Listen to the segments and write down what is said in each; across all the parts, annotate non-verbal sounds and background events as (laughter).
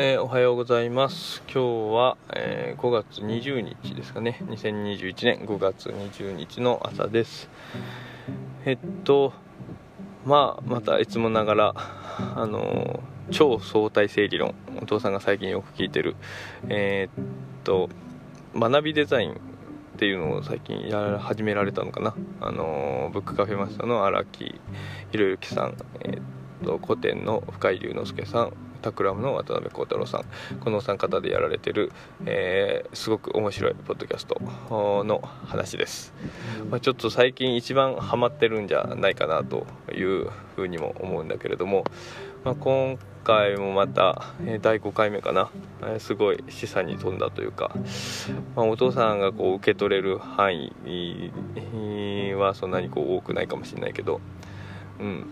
えー、おはようございます。今日は、えー、5月20日ですかね。2021年5月20日の朝です。えっとまあまたいつもながらあのー、超相対性理論お父さんが最近よく聞いてるえー、っと学びデザインっていうのを最近やら始められたのかな。あのブックカフェマスターの荒木宏之さんえ、っと古典の深井龍之介さんタクラムの渡辺幸太郎さん。このお三方でやられてる、えー、すごく面白いポッドキャストの話です、まあ、ちょっと最近一番ハマってるんじゃないかなというふうにも思うんだけれども、まあ、今回もまた、えー、第5回目かな、えー、すごい示唆に富んだというか、まあ、お父さんがこう受け取れる範囲はそんなにこう多くないかもしれないけど、うん、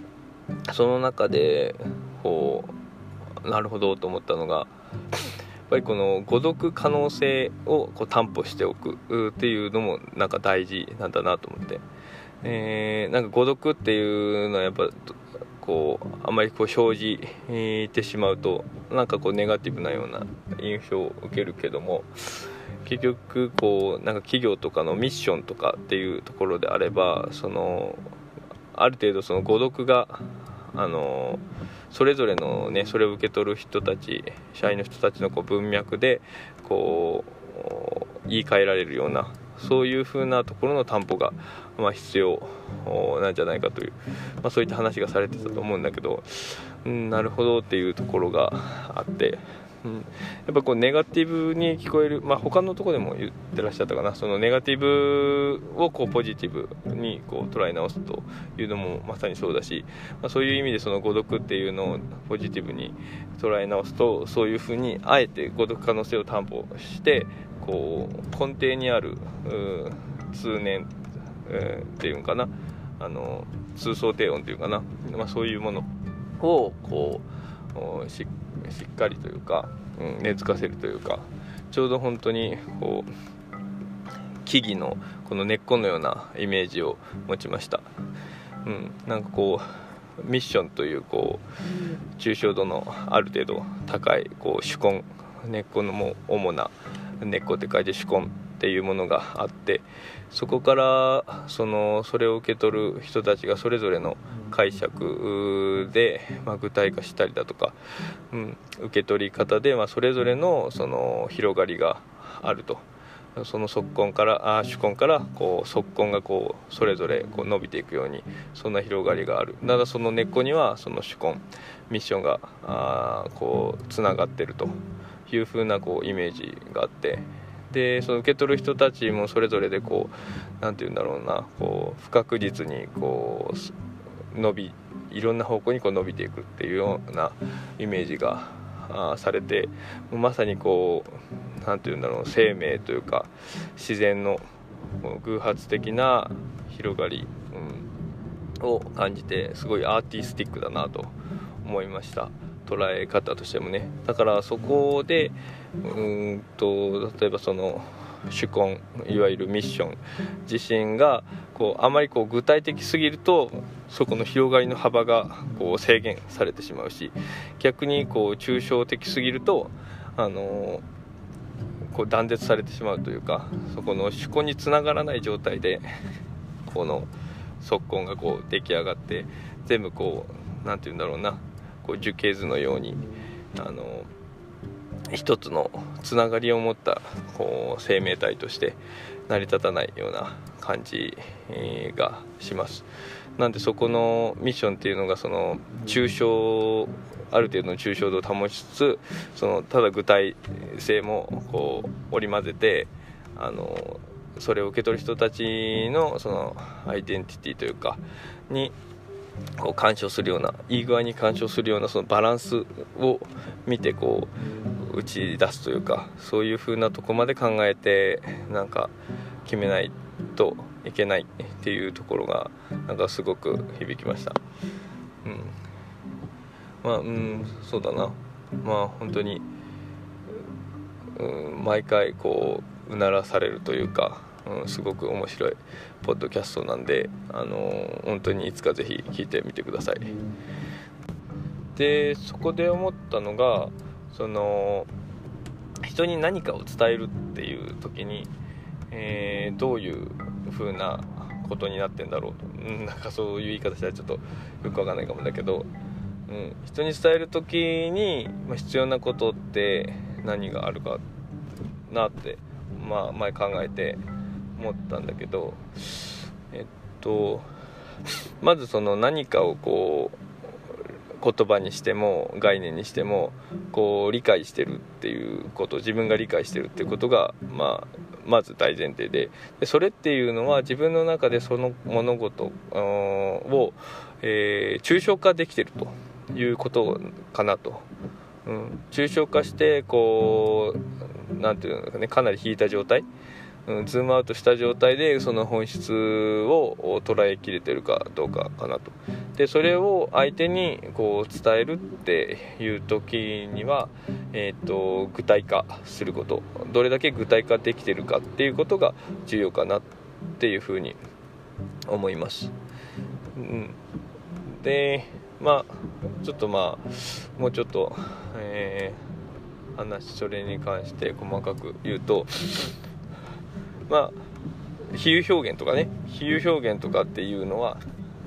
その中でこうなるほどと思ったのがやっぱりこの誤読可能性をこう担保しておくっていうのもなんか大事なんだなと思って、えー、なんか誤読っていうのはやっぱこうあまりこう生じてしまうとなんかこうネガティブなような印象を受けるけども結局こうなんか企業とかのミッションとかっていうところであればそのある程度その誤読があのそれぞれのねそれを受け取る人たち社員の人たちのこう文脈でこう言い換えられるようなそういうふうなところの担保が、まあ、必要なんじゃないかという、まあ、そういった話がされてたと思うんだけど、うん、なるほどっていうところがあってうん、やっぱこうネガティブに聞こえる、まあ、他のとこでも言ってらっしゃったかな。そのネガティブをこうポジティブにこう捉え直すというのもまさにそうだし、まあ、そういう意味でその誤読っていうのをポジティブに捉え直すとそういうふうにあえて誤読可能性を担保してこう根底にある通念、えー、っていうのかな。あの通奏低音っていうかな、まあ、そういうものをこうしっかりしっかりというか、うん、根付かせるというかちょうど本当にこう木々のこの根っこのようなイメージを持ちました、うん、なんかこうミッションというこう抽象度のある程度高いこう主根根っこのも主な根っこって書いて主根っていうものがあってそこからそのそれを受け取る人たちがそれぞれの解釈で、まあ、具体化したりだとか、うん、受け取り方で、まあ、それぞれのその広がりがあると。その側根からあ主根からこう側根がこうそれぞれこう伸びていくようにそんな広がりがある。ただその根っこにはその主根ミッションがあこうつながってるというふうなこうイメージがあってでその受け取る人たちもそれぞれでこう何て言うんだろうなこう不確実にこう伸びいろんな方向にこう伸びていくっていうようなイメージがあされてまさにこう何て言うんだろう生命というか自然の偶発的な広がり、うん、を感じてすごいアーティスティックだなと思いました。捉え方としてもね。だからそこでうんと例えばその主根いわゆるミッション。自身がこうあまりこう具体的すぎるとそこの広がりの幅がこう制限されてしまうし逆にこう抽象的すぎるとあのこう断絶されてしまうというかそこの主根につながらない状態でこの側根がこう出来上がって全部こう何て言うんだろうな。こう樹形図のようにあの一つのつながりを持ったこう生命体として成り立たないような感じがします。なんでそこのミッションっていうのがその抽象ある程度の抽象度を保ちつつそのただ具体性もこう織り交ぜてあのそれを受け取る人たちのそのアイデンティティというかにこう干渉するようないい具合に干渉するようなそのバランスを見てこう打ち出すというかそういう風なとこまで考えてなんか決めないといけないっていうところがなんかすごく響きました。うん。まあうんそうだな。まあ本当に、うん、毎回こううならされるというかうん、すごく面白いポッドキャストなんで、あの、本当にいつかぜひ聞いてみてください。でそこで思ったのがその人に何かを伝えるっていう時に、えー、どういう風なことになってんだろう。と、なんかそういう言い方したらちょっとよくわかんないかもだけど、うん、人に伝える時に、ま、必要なことって何があるかなって、まあ、前考えて思ったんだけどえっとまずその何かをこう言葉にしても概念にしてもこう理解してるっていうこと自分が理解してるっていうことが、まあ、まず大前提ででそれっていうのは自分の中でその物事を、えー、抽象化できてるということかなと。うん、抽象化してこう何て言うのかねかなり引いた状態うん、ズームアウトした状態でその本質を捉えきれてるかどうかかなと。でそれを相手にこう伝えるっていう時には、えーと、具体化すること。どれだけ具体化できてるかっていうことが重要かなっていうふうに思います、うん、でまあちょっとまあもうちょっと、えー、話それに関して細かく言うとまあ比喩表現とかね比喩表現とかっていうのは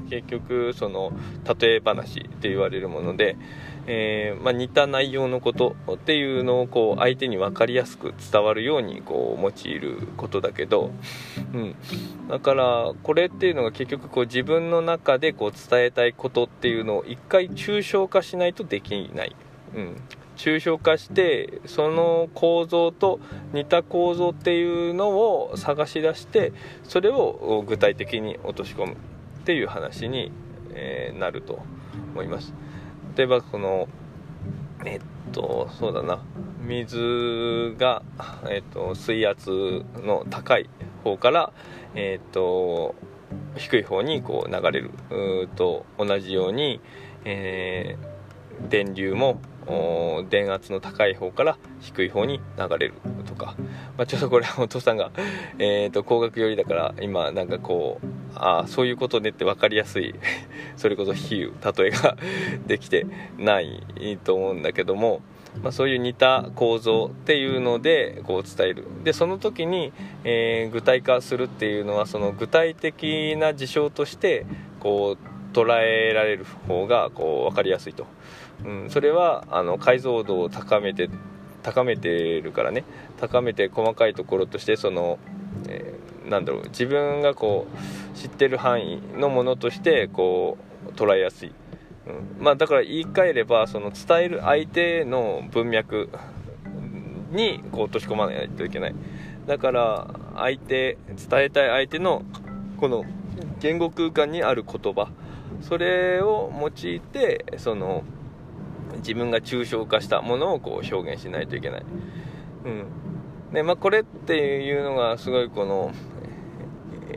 結局その例え話って言われるもので、えー、まあ、似た内容のことっていうのをこう相手に分かりやすく伝わるようにこう用いることだけど、うん、だからこれっていうのが結局こう自分の中でこう伝えたいことっていうのを一回抽象化しないとできない、うん、抽象化してその構造と似た構造っていうのを探し出してそれを具体的に落とし込むっていう話に、えなると思います。例えばこのえっとそうだな。水が、えっと、水圧の高い方からえっと低い方にこう流れると同じように、えー、電流も電圧の高い方から低い方に流れるとか、まあ、ちょっとこれはお父さんが、(laughs) えーと、工学寄りだから今なんかこうああそういうことねって分かりやすい (laughs) それこそ比喩例えが (laughs) できてないと思うんだけども、まあ、そういう似た構造っていうのでこう伝えるでその時に、えー、具体化するっていうのはその具体的な事象としてこう捉えられる方がこう分かりやすいと。うん、それはあの解像度を高めて高めてるからね。高めて細かいところとしてその、えー、なんだろう自分がこう知ってる範囲のものとしてこう捉えやすい、うんまあ、だから言い換えればその伝える相手の文脈にこう落とし込まないといけない。だから相手伝えたい相手のこの言語空間にある言葉。それを用いてその自分が抽象化したものをこう表現しないといけない。うんでまあ、これっていうのがすごいこの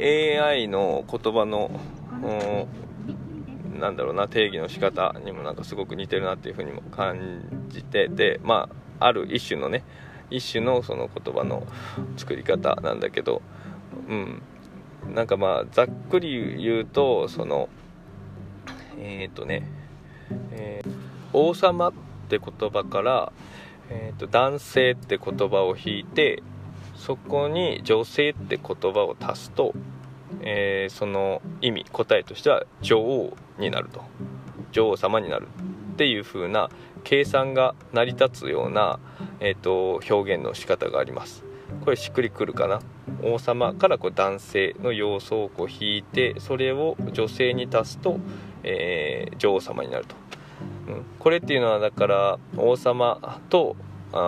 AI の言葉のなんだろうな定義の仕方にもなんかすごく似てるなっていうふうにも感じててまあある一種のね一種のその言葉の作り方なんだけどうんなんかまあざっくり言うとそのえっ、ー、とね、えー王様って言葉から、えーと、男性って言葉を引いてそこに女性って言葉を足すと、えー、その意味答えとしては女王になると。女王様になるっていう風な計算が成り立つような、えーと、表現の仕方があります。これしっくりくるかな？王様からこう男性の要素をこう引いてそれを女性に足すと、えー、女王様になると。うん、これっていうのはだから王様と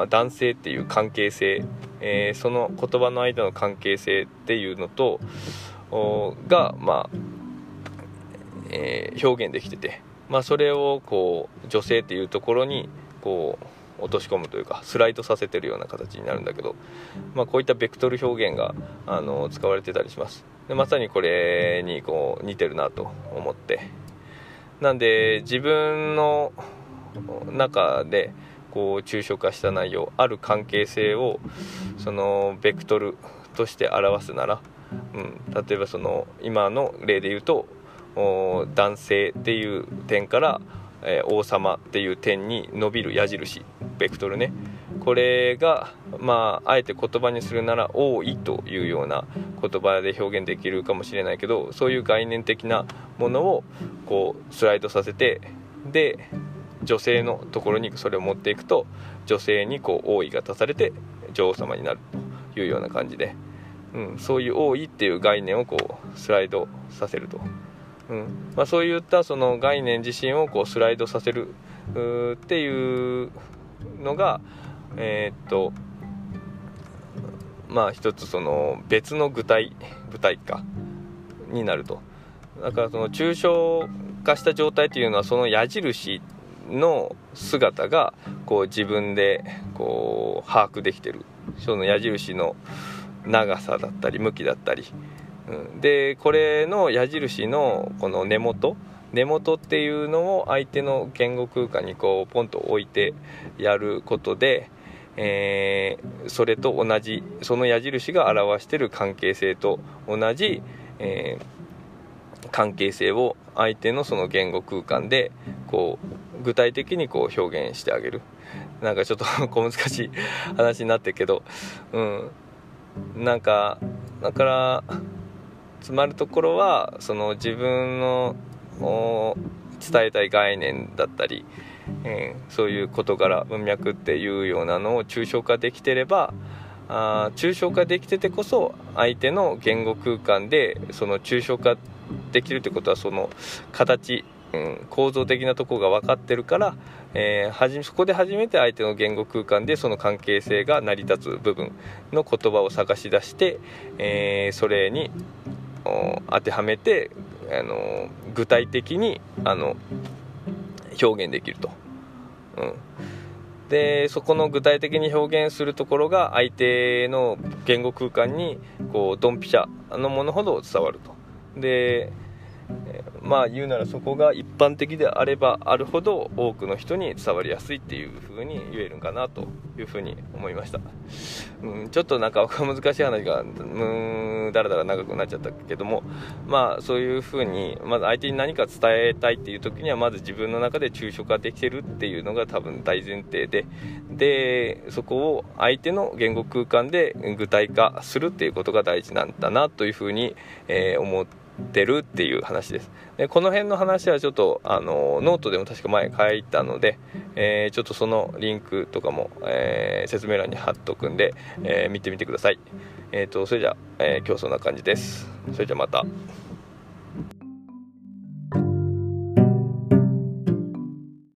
男性っていう関係性、えー、その言葉の間の関係性っていうのとが、まあえー、表現できてて、まあ、それをこう女性っていうところにこう落とし込むというかスライドさせてるような形になるんだけど、まあ、こういったベクトル表現があの使われてたりします。でまさにこれにこう似てるなと思って。なんで自分の中でこう抽象化した内容ある関係性をそのベクトルとして表すなら、うん、例えばその今の例で言うと男性っていう点から、えー、王様っていう点に伸びる矢印ベクトルね。これがまああえて言葉にするなら「多い」というような言葉で表現できるかもしれないけどそういう概念的なものをこうスライドさせてで女性のところにそれを持っていくと女性にこう王位が足されて女王様になるというような感じで、うん、そういう王位っていう概念をこうスライドさせると、うんまあ、そういったその概念自身をこうスライドさせるっていうのがえー、っとまあ一つその別の具体具体化になると。だからその抽象化した状態っていうのはその矢印の姿がこう自分でこう把握できてる。その矢印の長さだったり向きだったり、うん、でこれの矢印のこの根元根元っていうのを相手の言語空間にこうポンと置いてやることで、えー、それと同じその矢印が表している関係性と同じ、えー、関係性を相手のその言語空間でこう具体的にこう表現してあげる。なんかちょっと (laughs) 小難しい話になってるけどうん。なんかだから詰まるところはその自分の伝えたい概念だったり、えー、そういう事柄文脈っていうようなのを抽象化できてればあ抽象化できててこそ相手の言語空間でその抽象化できるってことはその形、うん、構造的なとこが分かってるから、えー、はじそこで初めて相手の言語空間でその関係性が成り立つ部分の言葉を探し出して、えー、それに当てはめてあの具体的にあの表現できると、うん、でそこの具体的に表現するところが相手の言語空間にこうドンピシャのものほど伝わると。でまあ言うならそこが一般的であればあるほど多くの人に伝わりやすいっていう風に言えるんかなという風に思いました、うん、ちょっとなんか難しい話がうんだらだら長くなっちゃったけどもまあそういう風にまず相手に何か伝えたいっていう時にはまず自分の中で抽象化できてるっていうのが多分大前提ででそこを相手の言語空間で具体化するっていうことが大事なんだなという風に、えー、思っててるっていう話です。でこの辺の話はちょっとあのノートでも確か前書いたので、えー、ちょっとそのリンクとかも、えー、説明欄に貼っとくんで、えー、見てみてください。えっ、とそれじゃあ、え今日そんな感じです。それじゃまた。